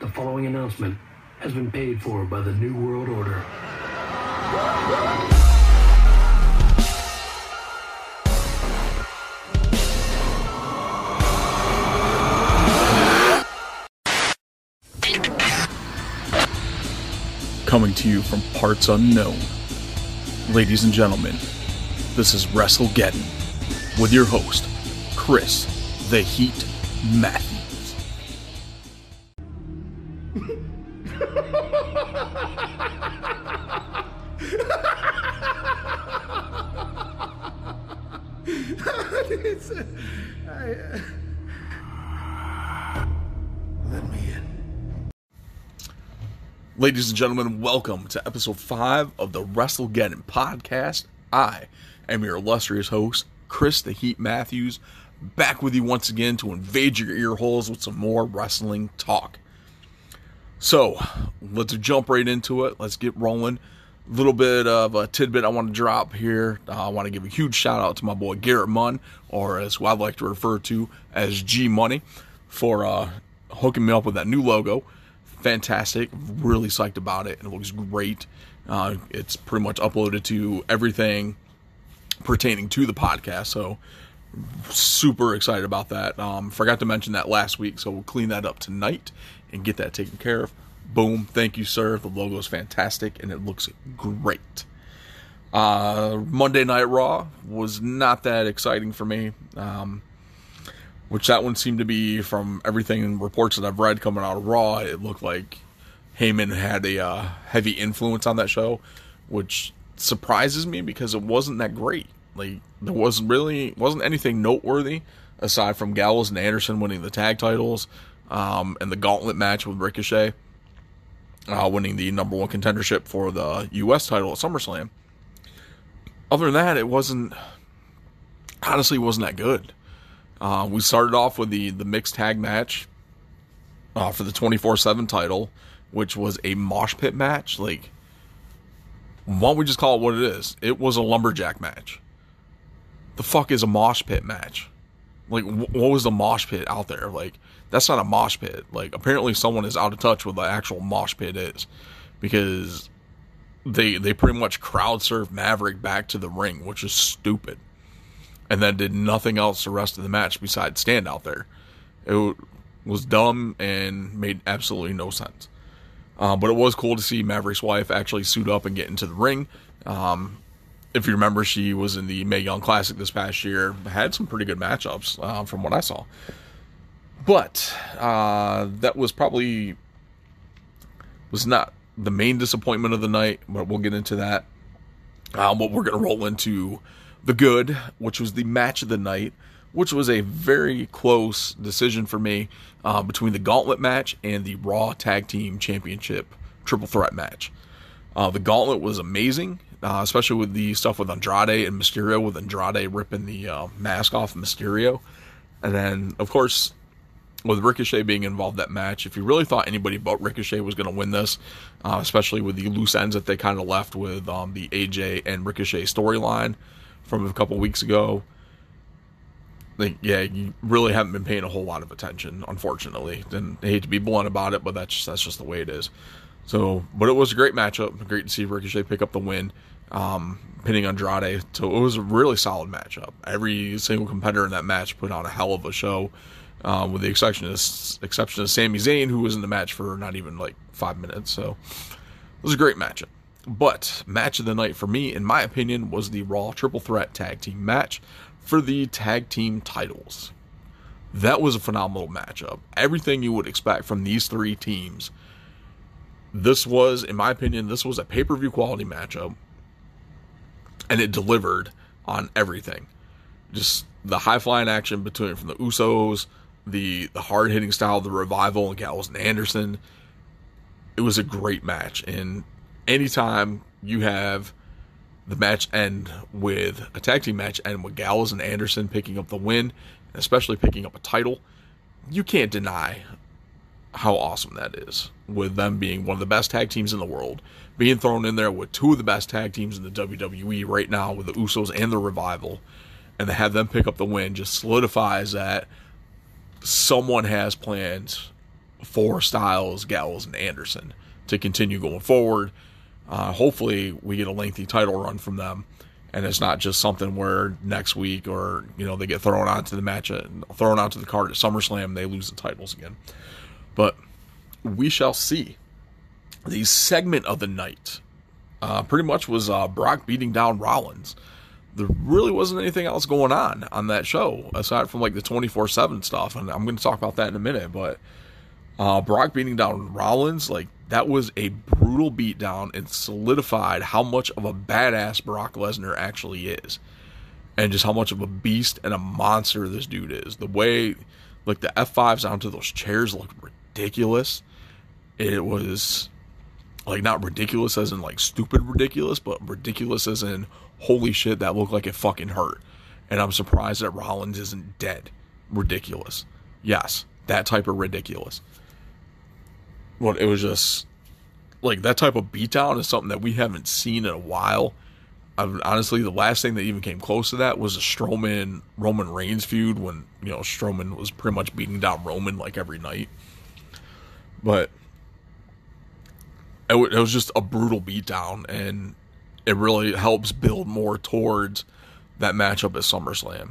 The following announcement has been paid for by the New World Order. Coming to you from parts unknown. Ladies and gentlemen, this is WrestleGeddon with your host, Chris the Heat Matthews. Ladies and gentlemen, welcome to episode 5 of the WrestleGeddon podcast. I am your illustrious host, Chris the Heat Matthews, back with you once again to invade your ear holes with some more wrestling talk. So, let's jump right into it. Let's get rolling. A little bit of a tidbit I want to drop here. Uh, I want to give a huge shout out to my boy Garrett Munn, or as I'd like to refer to as G Money, for uh, hooking me up with that new logo. Fantastic. Really psyched about it. It looks great. Uh, it's pretty much uploaded to everything pertaining to the podcast. So super excited about that. Um, forgot to mention that last week, so we'll clean that up tonight and get that taken care of. Boom. Thank you, sir. The logo is fantastic and it looks great. Uh, Monday Night Raw was not that exciting for me. Um, which that one seemed to be from everything and reports that I've read coming out of Raw. It looked like Heyman had a uh, heavy influence on that show, which surprises me because it wasn't that great. Like there wasn't really wasn't anything noteworthy aside from Gallows and Anderson winning the tag titles, um, and the Gauntlet match with Ricochet, uh, winning the number one contendership for the U.S. title at SummerSlam. Other than that, it wasn't honestly wasn't that good. Uh, we started off with the the mixed tag match uh, for the twenty four seven title, which was a mosh pit match. Like, why don't we just call it what it is? It was a lumberjack match. The fuck is a mosh pit match? Like, wh- what was the mosh pit out there? Like, that's not a mosh pit. Like, apparently someone is out of touch with the actual mosh pit is, because they they pretty much crowd surf Maverick back to the ring, which is stupid and then did nothing else the rest of the match besides stand out there. It was dumb and made absolutely no sense. Uh, but it was cool to see Maverick's wife actually suit up and get into the ring. Um, if you remember, she was in the Mae Young Classic this past year. Had some pretty good matchups uh, from what I saw. But uh, that was probably was not the main disappointment of the night. But we'll get into that. Uh, but we're gonna roll into the good, which was the match of the night, which was a very close decision for me uh, between the Gauntlet match and the Raw Tag Team Championship Triple Threat match. Uh, the Gauntlet was amazing, uh, especially with the stuff with Andrade and Mysterio, with Andrade ripping the uh, mask off Mysterio. And then, of course, with Ricochet being involved that match, if you really thought anybody but Ricochet was going to win this, uh, especially with the loose ends that they kind of left with um, the AJ and Ricochet storyline, from a couple weeks ago. Like, yeah, you really haven't been paying a whole lot of attention, unfortunately. And I hate to be blunt about it, but that's just, that's just the way it is. So, but it was a great matchup. Great to see Ricochet pick up the win, um, pinning Andrade. So it was a really solid matchup. Every single competitor in that match put on a hell of a show, um, with the exception of exception of Sami Zayn, who was in the match for not even like five minutes. So it was a great matchup. But match of the night for me, in my opinion, was the Raw Triple Threat Tag Team match for the tag team titles. That was a phenomenal matchup. Everything you would expect from these three teams. This was, in my opinion, this was a pay per view quality matchup. And it delivered on everything. Just the high flying action between from the Usos, the the hard hitting style of the revival and Gallows and Anderson. It was a great match. And anytime you have the match end with a tag team match end with Gallows and Anderson picking up the win, especially picking up a title, you can't deny how awesome that is. With them being one of the best tag teams in the world, being thrown in there with two of the best tag teams in the WWE right now with the Usos and the Revival, and to have them pick up the win just solidifies that someone has plans for Styles, Gallows, and Anderson to continue going forward. Uh, hopefully, we get a lengthy title run from them, and it's not just something where next week or you know they get thrown onto the match, at, thrown onto the card at SummerSlam, they lose the titles again. But we shall see. The segment of the night uh, pretty much was uh, Brock beating down Rollins. There really wasn't anything else going on on that show aside from like the 24 7 stuff. And I'm going to talk about that in a minute. But uh, Brock beating down Rollins, like that was a brutal beatdown and solidified how much of a badass Brock Lesnar actually is. And just how much of a beast and a monster this dude is. The way, like, the F5s onto those chairs looked ridiculous. It was like not ridiculous as in like stupid ridiculous, but ridiculous as in holy shit that looked like it fucking hurt. And I'm surprised that Rollins isn't dead. Ridiculous. Yes, that type of ridiculous. But it was just like that type of beatdown is something that we haven't seen in a while. I, honestly, the last thing that even came close to that was a Strowman Roman Reigns feud when you know Strowman was pretty much beating down Roman like every night. But it, w- it was just a brutal beatdown, and it really helps build more towards that matchup at SummerSlam.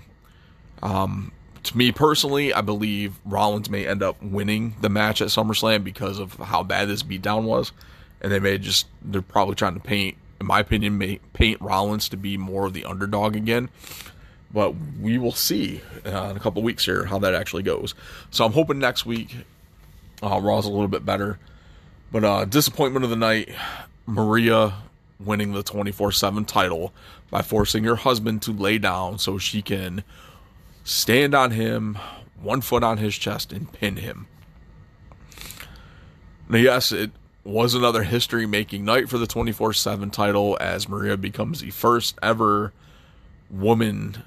Um, to me personally, I believe Rollins may end up winning the match at SummerSlam because of how bad this beatdown was, and they may just they're probably trying to paint, in my opinion, may paint Rollins to be more of the underdog again. But we will see uh, in a couple weeks here how that actually goes. So I'm hoping next week uh, Raw's a little bit better. But uh, disappointment of the night, Maria winning the 24 7 title by forcing her husband to lay down so she can stand on him, one foot on his chest, and pin him. Now, yes, it was another history making night for the 24 7 title as Maria becomes the first ever woman,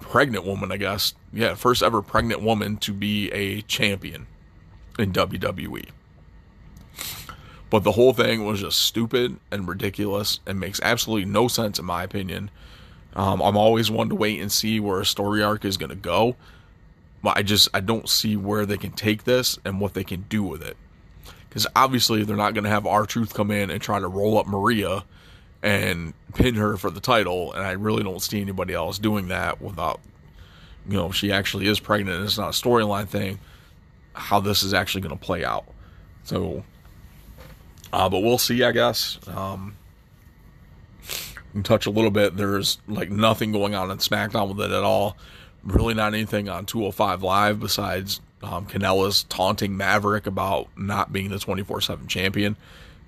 pregnant woman, I guess. Yeah, first ever pregnant woman to be a champion in WWE. But the whole thing was just stupid and ridiculous and makes absolutely no sense in my opinion. Um, I'm always one to wait and see where a story arc is going to go. But I just I don't see where they can take this and what they can do with it. Because obviously they're not going to have R-Truth come in and try to roll up Maria and pin her for the title. And I really don't see anybody else doing that without, you know, she actually is pregnant and it's not a storyline thing. How this is actually going to play out. So uh, but we'll see, I guess. Um, touch a little bit. There's like nothing going on in SmackDown with it at all. Really, not anything on 205 Live besides um, Kanellis taunting Maverick about not being the 24 7 champion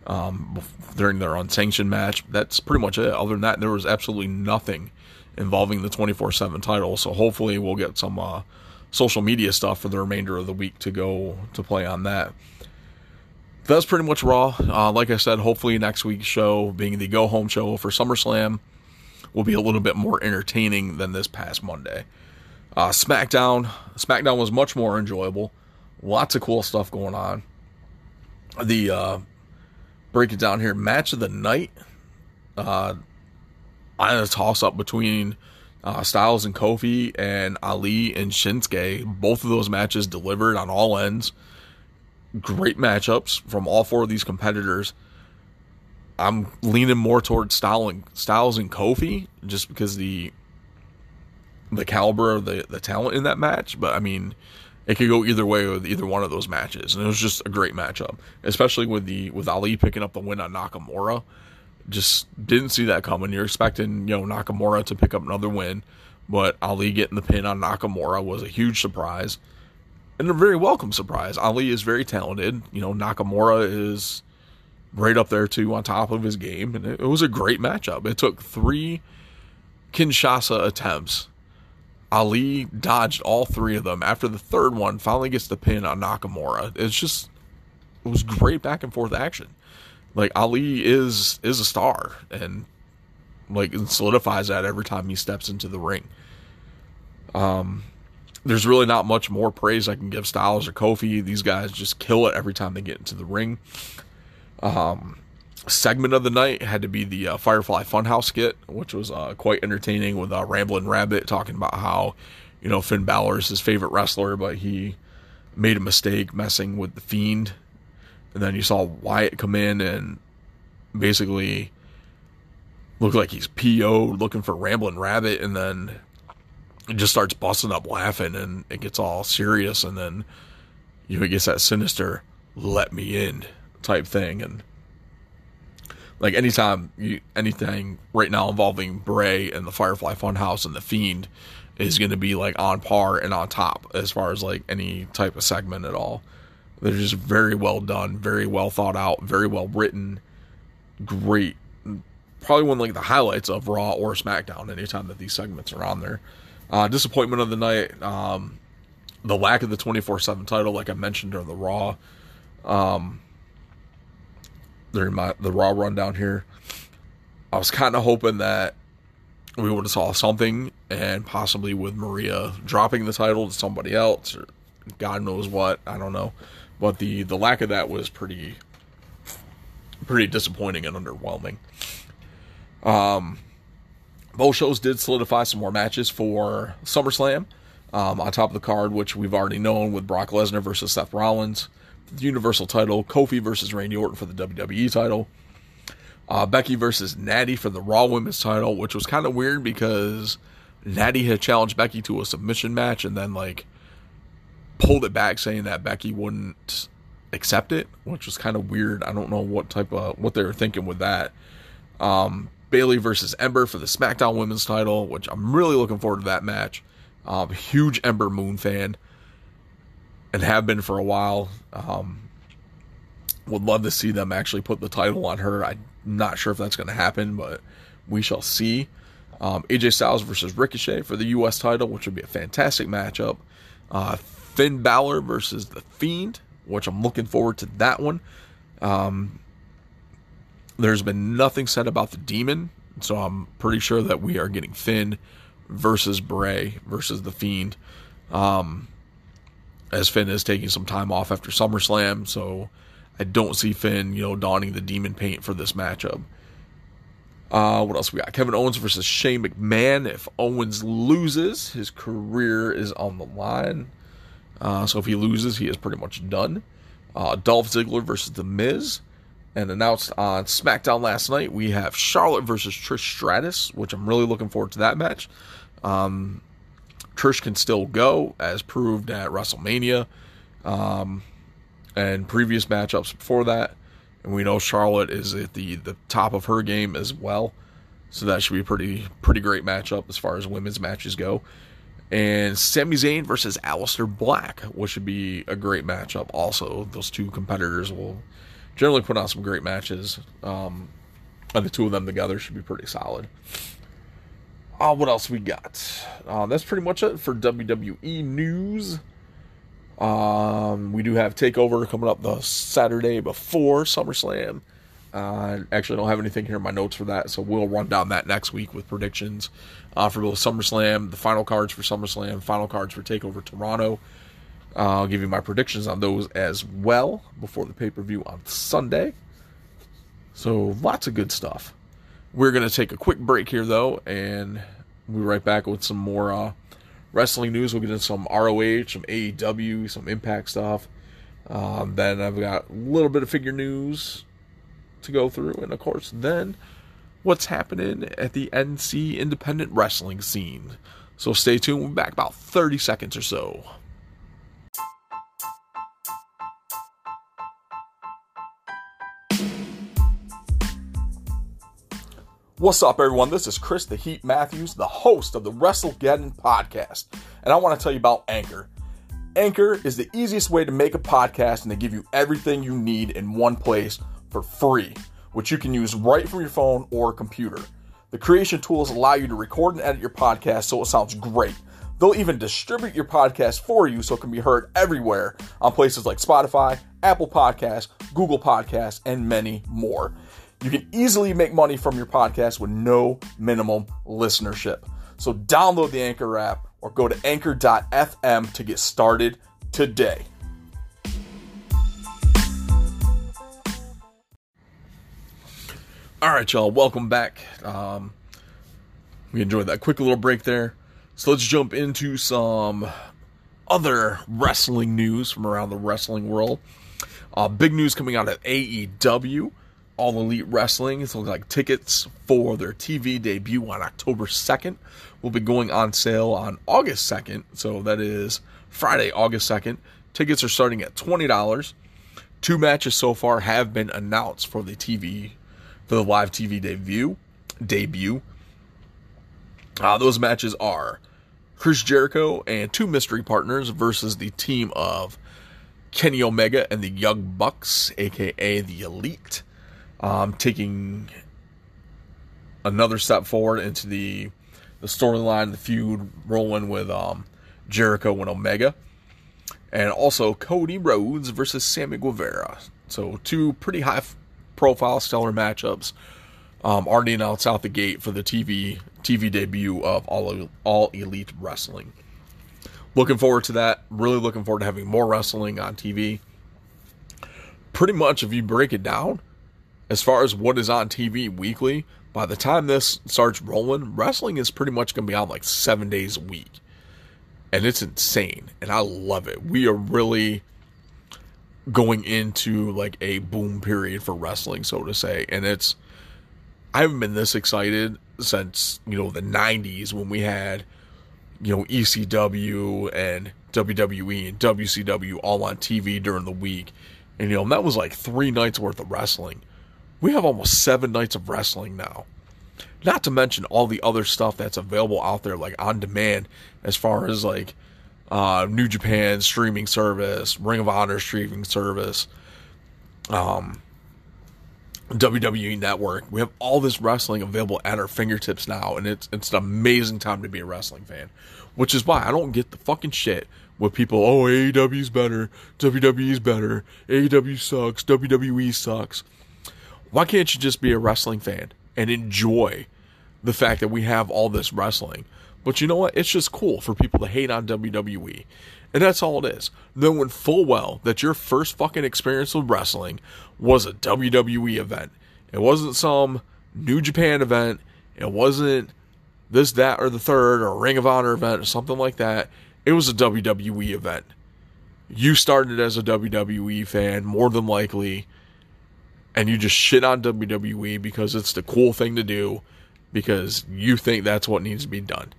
um, during their unsanctioned match. That's pretty much it. Other than that, there was absolutely nothing involving the 24 7 title. So hopefully, we'll get some uh, social media stuff for the remainder of the week to go to play on that that's pretty much Raw. Uh, like I said, hopefully next week's show, being the go home show for SummerSlam, will be a little bit more entertaining than this past Monday. Uh, SmackDown, SmackDown was much more enjoyable. Lots of cool stuff going on. The uh, break it down here, match of the night. Uh, I had a toss up between uh, Styles and Kofi and Ali and Shinsuke. Both of those matches delivered on all ends great matchups from all four of these competitors. I'm leaning more towards and, Styles and Kofi just because the the caliber of the, the talent in that match. But I mean, it could go either way with either one of those matches, and it was just a great matchup, especially with the with Ali picking up the win on Nakamura. Just didn't see that coming. You're expecting you know Nakamura to pick up another win, but Ali getting the pin on Nakamura was a huge surprise and a very welcome surprise. Ali is very talented. You know, Nakamura is right up there too on top of his game, and it, was a great matchup. It took three Kinshasa attempts. Ali dodged all three of them. After the third one, finally gets the pin on Nakamura. It's just it was great back and forth action. Like Ali is is a star, and like solidifies that every time he steps into the ring. Um, there's really not much more praise I can give Styles or Kofi. These guys just kill it every time they get into the ring. Um, segment of the night had to be the uh, Firefly Funhouse skit, which was uh, quite entertaining with uh, Ramblin' Rabbit talking about how, you know, Finn Balor is his favorite wrestler, but he made a mistake messing with the Fiend, and then you saw Wyatt come in and basically look like he's PO looking for Rambling Rabbit, and then it just starts busting up laughing, and it gets all serious, and then you know, it gets that sinister "let me in" type thing, and like anytime you anything right now involving Bray and the Firefly Funhouse and the Fiend is going to be like on par and on top as far as like any type of segment at all. They're just very well done, very well thought out, very well written, great. Probably one of like the highlights of Raw or SmackDown anytime that these segments are on there. Uh, disappointment of the night, um, the lack of the twenty four seven title, like I mentioned during the Raw. Um, during my the Raw rundown here, I was kind of hoping that we would have saw something, and possibly with Maria dropping the title to somebody else, or God knows what, I don't know. But the the lack of that was pretty pretty disappointing and underwhelming. Um, both shows did solidify some more matches for SummerSlam um, on top of the card, which we've already known with Brock Lesnar versus Seth Rollins, the Universal title, Kofi versus Randy Orton for the WWE title, uh, Becky versus Natty for the Raw Women's title, which was kind of weird because Natty had challenged Becky to a submission match and then like pulled it back, saying that Becky wouldn't accept it, which was kind of weird. I don't know what type of what they were thinking with that. Um, Bayley versus Ember for the SmackDown Women's title, which I'm really looking forward to that match. Um, huge Ember Moon fan, and have been for a while. Um, would love to see them actually put the title on her. I'm not sure if that's going to happen, but we shall see. Um, AJ Styles versus Ricochet for the U.S. title, which would be a fantastic matchup. Uh, Finn Balor versus The Fiend, which I'm looking forward to that one. Um, there's been nothing said about the Demon, so I'm pretty sure that we are getting Finn versus Bray versus The Fiend. Um, as Finn is taking some time off after SummerSlam, so I don't see Finn, you know, donning the demon paint for this matchup. Uh, what else we got? Kevin Owens versus Shane McMahon. If Owens loses, his career is on the line. Uh, so if he loses, he is pretty much done. Uh, Dolph Ziggler versus The Miz. And announced on SmackDown last night, we have Charlotte versus Trish Stratus, which I'm really looking forward to that match. Um, Trish can still go, as proved at WrestleMania. Um, and previous matchups before that. And we know Charlotte is at the, the top of her game as well. So that should be a pretty pretty great matchup as far as women's matches go. And Sami Zayn versus Aleister Black, which should be a great matchup also. Those two competitors will generally put on some great matches. Um, and the two of them together should be pretty solid. Uh, what else we got? Uh, that's pretty much it for WWE news. Um, we do have Takeover coming up the Saturday before SummerSlam. Uh, actually, don't have anything here in my notes for that, so we'll run down that next week with predictions uh, for both SummerSlam, the final cards for SummerSlam, final cards for Takeover Toronto. I'll give you my predictions on those as well before the pay per view on Sunday. So lots of good stuff. We're gonna take a quick break here though, and we'll be right back with some more uh, wrestling news. We'll get into some ROH, some AEW, some Impact stuff. Um, then I've got a little bit of figure news to go through, and of course, then what's happening at the NC independent wrestling scene. So stay tuned. We'll be back about 30 seconds or so. What's up, everyone? This is Chris the Heat Matthews, the host of the WrestleGeddon podcast, and I want to tell you about Anchor. Anchor is the easiest way to make a podcast and to give you everything you need in one place for free, which you can use right from your phone or computer. The creation tools allow you to record and edit your podcast so it sounds great. They'll even distribute your podcast for you so it can be heard everywhere on places like Spotify, Apple Podcasts, Google Podcasts, and many more. You can easily make money from your podcast with no minimum listenership. So download the Anchor app or go to anchor.fm to get started today. All right, y'all, welcome back. Um, we enjoyed that quick little break there. So let's jump into some other wrestling news from around the wrestling world. Uh, big news coming out of AEW, All Elite Wrestling. It looks like tickets for their TV debut on October 2nd will be going on sale on August 2nd. So that is Friday, August 2nd. Tickets are starting at $20. Two matches so far have been announced for the TV, for the live TV debut. Debut. Uh, those matches are Chris Jericho and two mystery partners versus the team of Kenny Omega and the Young Bucks, aka the Elite, um, taking another step forward into the the storyline, the feud rolling with um, Jericho and Omega, and also Cody Rhodes versus Sammy Guevara. So two pretty high profile stellar matchups um, already announced out the gate for the TV TV debut of All All Elite Wrestling. Looking forward to that. Really looking forward to having more wrestling on TV. Pretty much, if you break it down, as far as what is on TV weekly, by the time this starts rolling, wrestling is pretty much going to be on like seven days a week. And it's insane. And I love it. We are really going into like a boom period for wrestling, so to say. And it's, I haven't been this excited since, you know, the 90s when we had, you know, ECW and WWE and WCW all on TV during the week. And, you know, and that was like three nights worth of wrestling. We have almost seven nights of wrestling now. Not to mention all the other stuff that's available out there, like on demand, as far as like uh, New Japan streaming service, Ring of Honor streaming service, um, WWE Network. We have all this wrestling available at our fingertips now, and it's it's an amazing time to be a wrestling fan. Which is why I don't get the fucking shit with people. Oh, AEW's better, WWE's better, AEW sucks, WWE sucks. Why can't you just be a wrestling fan and enjoy the fact that we have all this wrestling? But you know what? It's just cool for people to hate on WWE. And that's all it is. Knowing full well that your first fucking experience with wrestling was a WWE event. It wasn't some New Japan event. It wasn't this, that, or the third, or Ring of Honor event, or something like that. It was a WWE event. You started as a WWE fan, more than likely, and you just shit on WWE because it's the cool thing to do, because you think that's what needs to be done,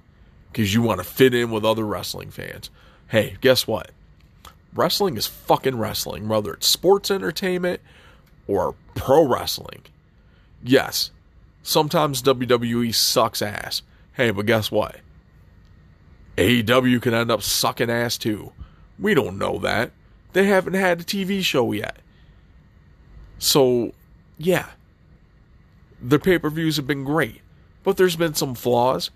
because you want to fit in with other wrestling fans. Hey, guess what? Wrestling is fucking wrestling, whether it's sports entertainment or pro wrestling. Yes, sometimes WWE sucks ass. Hey, but guess what? AEW can end up sucking ass too. We don't know that. They haven't had a TV show yet. So, yeah. Their pay per views have been great, but there's been some flaws.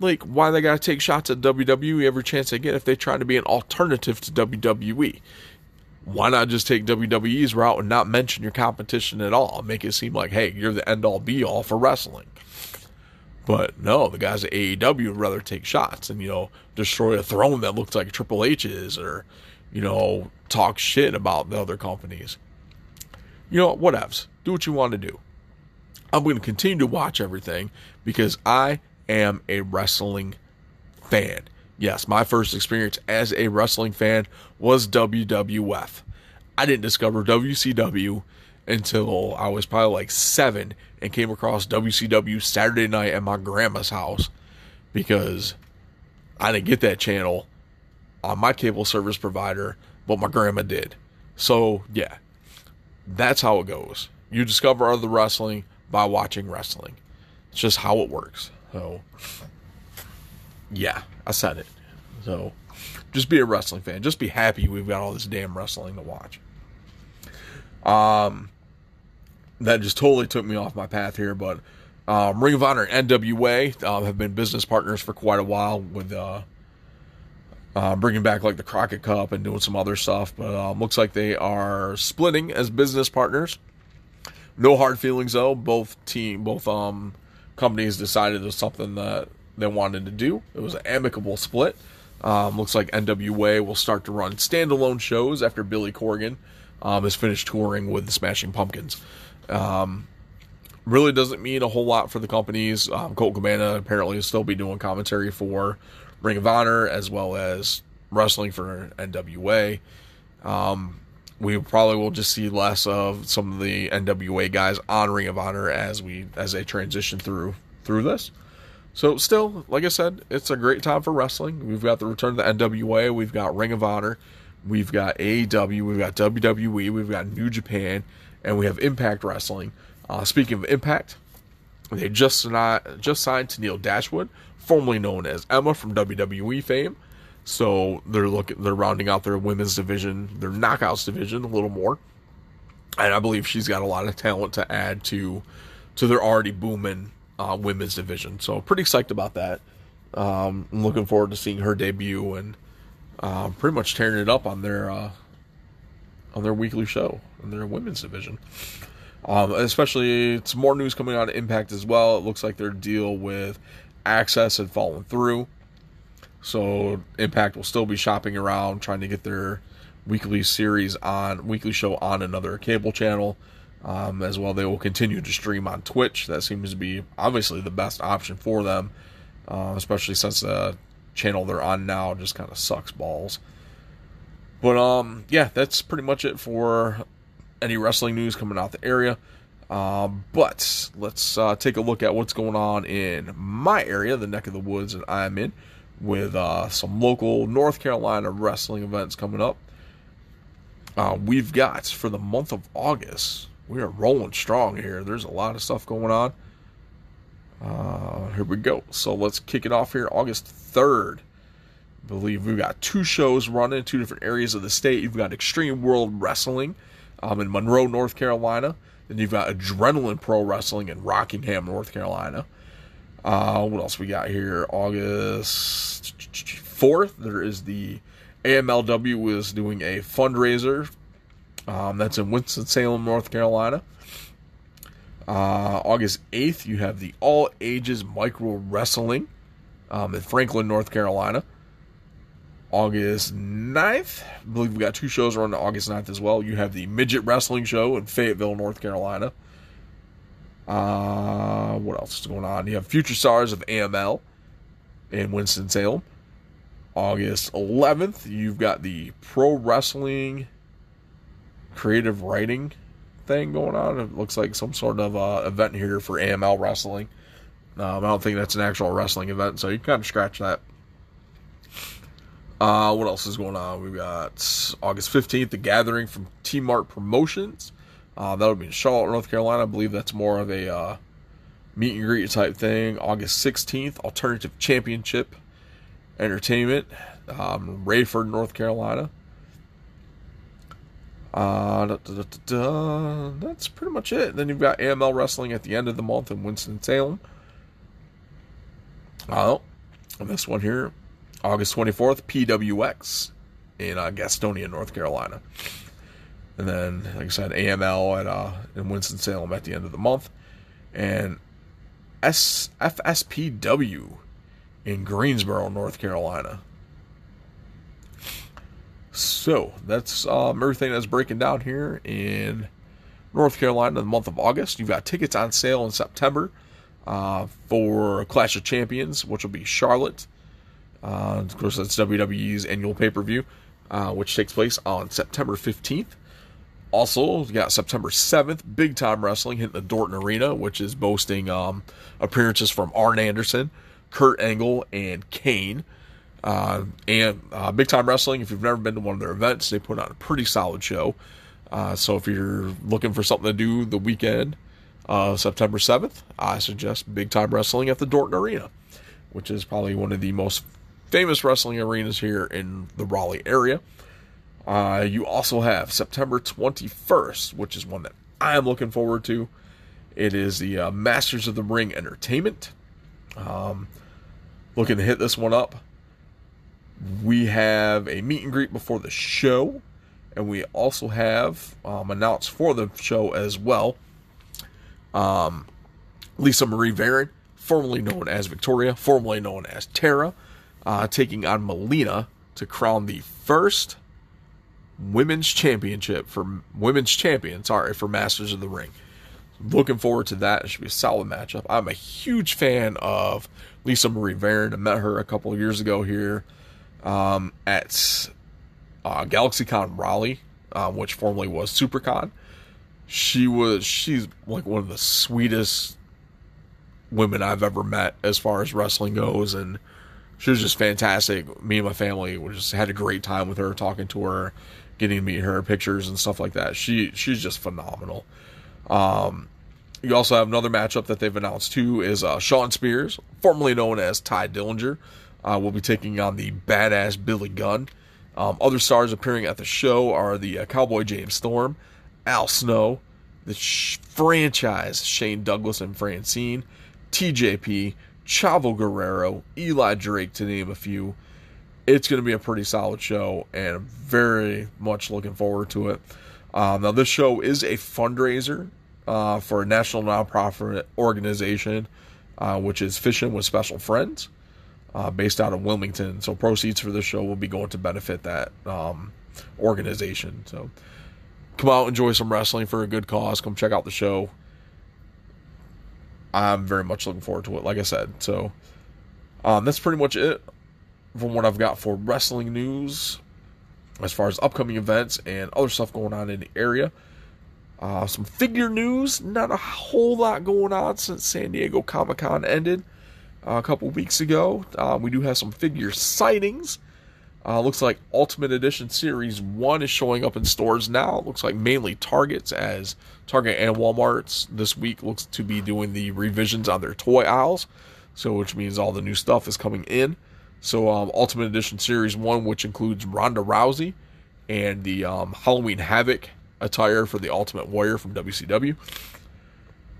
Like, why they gotta take shots at WWE every chance they get if they try to be an alternative to WWE? Why not just take WWE's route and not mention your competition at all? Make it seem like, hey, you're the end all be all for wrestling. But no, the guys at AEW would rather take shots and, you know, destroy a throne that looks like Triple H's or, you know, talk shit about the other companies. You know, what, whatevs. Do what you want to do. I'm going to continue to watch everything because I am a wrestling fan. Yes, my first experience as a wrestling fan was WWF. I didn't discover WCW until I was probably like seven and came across WCW Saturday night at my grandma's house because I didn't get that channel on my cable service provider, but my grandma did. So, yeah, that's how it goes. You discover other wrestling by watching wrestling. It's just how it works. So, yeah, I said it. So, just be a wrestling fan. Just be happy we've got all this damn wrestling to watch. Um, that just totally took me off my path here, but um, Ring of Honor and NWA uh, have been business partners for quite a while with uh, uh, bringing back like the Crockett Cup and doing some other stuff. But um, looks like they are splitting as business partners. No hard feelings though. Both team, both um, companies decided it was something that they wanted to do. It was an amicable split. Um, looks like NWA will start to run standalone shows after Billy Corgan um, has finished touring with the Smashing Pumpkins. Um, really doesn't mean a whole lot for the companies. Um, Colt Cabana apparently will still be doing commentary for Ring of Honor as well as wrestling for NWA. Um, we probably will just see less of some of the NWA guys on Ring of Honor as we as they transition through through this. So still, like I said, it's a great time for wrestling. We've got the return of the NWA, we've got Ring of Honor, we've got AEW, we've got WWE, we've got New Japan, and we have Impact Wrestling. Uh, speaking of Impact, they just not just signed Tennille Dashwood, formerly known as Emma from WWE fame. So they're looking they're rounding out their women's division, their knockouts division a little more. And I believe she's got a lot of talent to add to to their already booming uh, women's division. So pretty psyched about that. Um, I'm looking forward to seeing her debut and uh, pretty much tearing it up on their uh, on their weekly show in their women's division. Um, especially, some more news coming out of Impact as well. It looks like their deal with Access had fallen through. So Impact will still be shopping around trying to get their weekly series on weekly show on another cable channel. Um, as well, they will continue to stream on Twitch. That seems to be obviously the best option for them, uh, especially since the channel they're on now just kind of sucks balls. But um, yeah, that's pretty much it for any wrestling news coming out the area. Um, but let's uh, take a look at what's going on in my area, the neck of the woods that I'm in with uh, some local North Carolina wrestling events coming up. Uh, we've got for the month of August, we are rolling strong here. There's a lot of stuff going on. Uh, here we go. So let's kick it off here. August 3rd. I believe we've got two shows running in two different areas of the state. You've got Extreme World Wrestling um, in Monroe, North Carolina. Then you've got Adrenaline Pro Wrestling in Rockingham, North Carolina. Uh, what else we got here? August 4th, there is the AMLW is doing a fundraiser. Um, that's in Winston-Salem, North Carolina. Uh, August 8th, you have the All Ages Micro Wrestling um, in Franklin, North Carolina. August 9th, I believe we got two shows on August 9th as well. You have the Midget Wrestling Show in Fayetteville, North Carolina. Uh, what else is going on? You have Future Stars of AML in Winston-Salem. August 11th, you've got the Pro Wrestling Creative Writing thing going on. It looks like some sort of uh, event here for AML Wrestling. Um, I don't think that's an actual wrestling event, so you can kind of scratch that. Uh, what else is going on? We've got August 15th, The Gathering from T Mart Promotions. Uh, that would be in Charlotte, North Carolina. I believe that's more of a uh, meet and greet type thing. August 16th, Alternative Championship Entertainment, um, Raeford, North Carolina. Uh, da, da, da, that's pretty much it. Then you've got AML Wrestling at the end of the month in Winston-Salem. Oh, and this one here, August 24th, PWX in uh, Gastonia, North Carolina. And then, like I said, AML at uh, in Winston Salem at the end of the month, and S- FSPW in Greensboro, North Carolina. So that's um, everything that's breaking down here in North Carolina in the month of August. You've got tickets on sale in September uh, for Clash of Champions, which will be Charlotte. Uh, of course, that's WWE's annual pay per view, uh, which takes place on September 15th. Also, we got September 7th, Big Time Wrestling hitting the Dorton Arena, which is boasting um, appearances from Arn Anderson, Kurt Angle, and Kane. Uh, and uh, Big Time Wrestling, if you've never been to one of their events, they put on a pretty solid show. Uh, so if you're looking for something to do the weekend, uh, September 7th, I suggest Big Time Wrestling at the Dorton Arena, which is probably one of the most famous wrestling arenas here in the Raleigh area. Uh, you also have September 21st, which is one that I am looking forward to. It is the uh, Masters of the Ring Entertainment. Um, looking to hit this one up. We have a meet and greet before the show, and we also have um, announced for the show as well. Um, Lisa Marie Varon, formerly known as Victoria, formerly known as Tara, uh, taking on Melina to crown the first women's championship for women's champion. Sorry for Masters of the Ring. Looking forward to that. It should be a solid matchup. I'm a huge fan of Lisa Marie Varon. I met her a couple of years ago here um, at uh, GalaxyCon Raleigh, uh, which formerly was SuperCon. She was she's like one of the sweetest women I've ever met as far as wrestling goes, and she was just fantastic. Me and my family we just had a great time with her, talking to her, getting to meet her, pictures and stuff like that. She she's just phenomenal. Um, you also have another matchup that they've announced too is uh, Shawn Spears, formerly known as Tye Dillinger, uh, will be taking on the badass Billy Gunn. Um, other stars appearing at the show are the uh, Cowboy James Storm, Al Snow, the sh- franchise Shane Douglas and Francine, TJP, Chavo Guerrero, Eli Drake, to name a few. It's going to be a pretty solid show, and I'm very much looking forward to it. Um, now, this show is a fundraiser uh, for a national nonprofit organization, uh, which is Fishing with Special Friends, uh, based out of Wilmington. So, proceeds for this show will be going to benefit that um, organization. So, come out, enjoy some wrestling for a good cause. Come check out the show. I'm very much looking forward to it, like I said. So, um, that's pretty much it from what I've got for wrestling news as far as upcoming events and other stuff going on in the area. Uh, some figure news, not a whole lot going on since San Diego Comic Con ended uh, a couple weeks ago. Uh, we do have some figure sightings. Uh, looks like Ultimate Edition Series 1 is showing up in stores now. Looks like mainly Targets, as Target and Walmart's this week looks to be doing the revisions on their toy aisles. So, which means all the new stuff is coming in. So, um, Ultimate Edition Series 1, which includes Ronda Rousey and the um, Halloween Havoc attire for the Ultimate Warrior from WCW.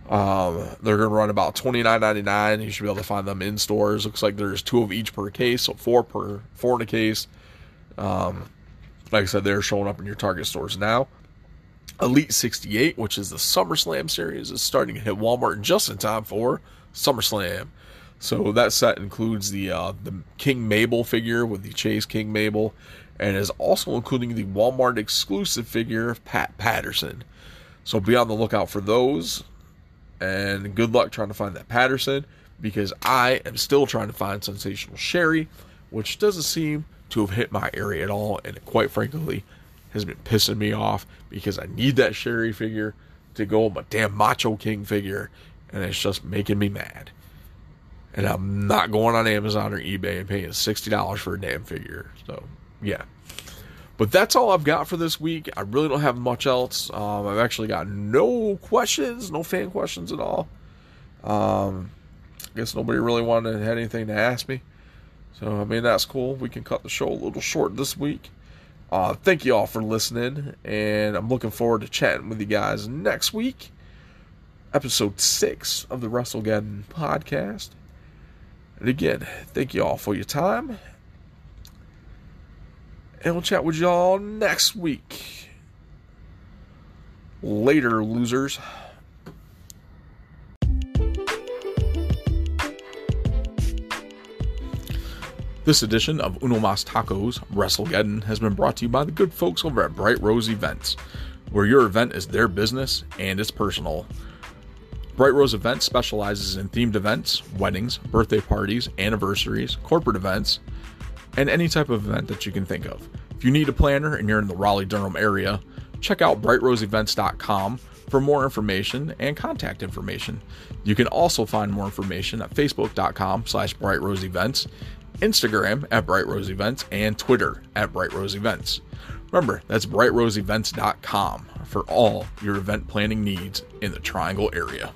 Um, they're going to run about twenty nine ninety nine. You should be able to find them in stores. Looks like there's two of each per case, so four per four in a case. Um, like I said, they're showing up in your Target stores now. Elite 68, which is the SummerSlam series, is starting to hit Walmart just in time for SummerSlam. So that set includes the uh, the King Mabel figure with the Chase King Mabel, and is also including the Walmart exclusive figure of Pat Patterson. So be on the lookout for those, and good luck trying to find that Patterson because I am still trying to find Sensational Sherri, which doesn't seem to have hit my area at all, and quite frankly has been pissing me off because I need that Sherri figure to go with my damn Macho King figure, and it's just making me mad and I'm not going on Amazon or eBay and paying sixty dollars for a damn figure. So yeah. But that's all I've got for this week. I really don't have much else. Um, I've actually got no questions, no fan questions at all. Um, I guess nobody really wanted to had anything to ask me. So I mean that's cool. We can cut the show a little short this week. Uh, thank you all for listening, and I'm looking forward to chatting with you guys next week. Episode six of the WrestleGeddon podcast. And again, thank you all for your time. And we'll chat with y'all next week. Later, losers. This edition of Uno Mas Tacos WrestleGeddon has been brought to you by the good folks over at Bright Rose Events, where your event is their business and it's personal. Bright Rose Events specializes in themed events, weddings, birthday parties, anniversaries, corporate events, and any type of event that you can think of. If you need a planner and you're in the Raleigh Durham area, check out brightroseevents.com for more information and contact information. You can also find more information at facebook.com slash brightroseevents, Instagram at brightroseevents, and Twitter at brightroseevents. Remember, that's brightroseevents.com for all your event planning needs in the Triangle area.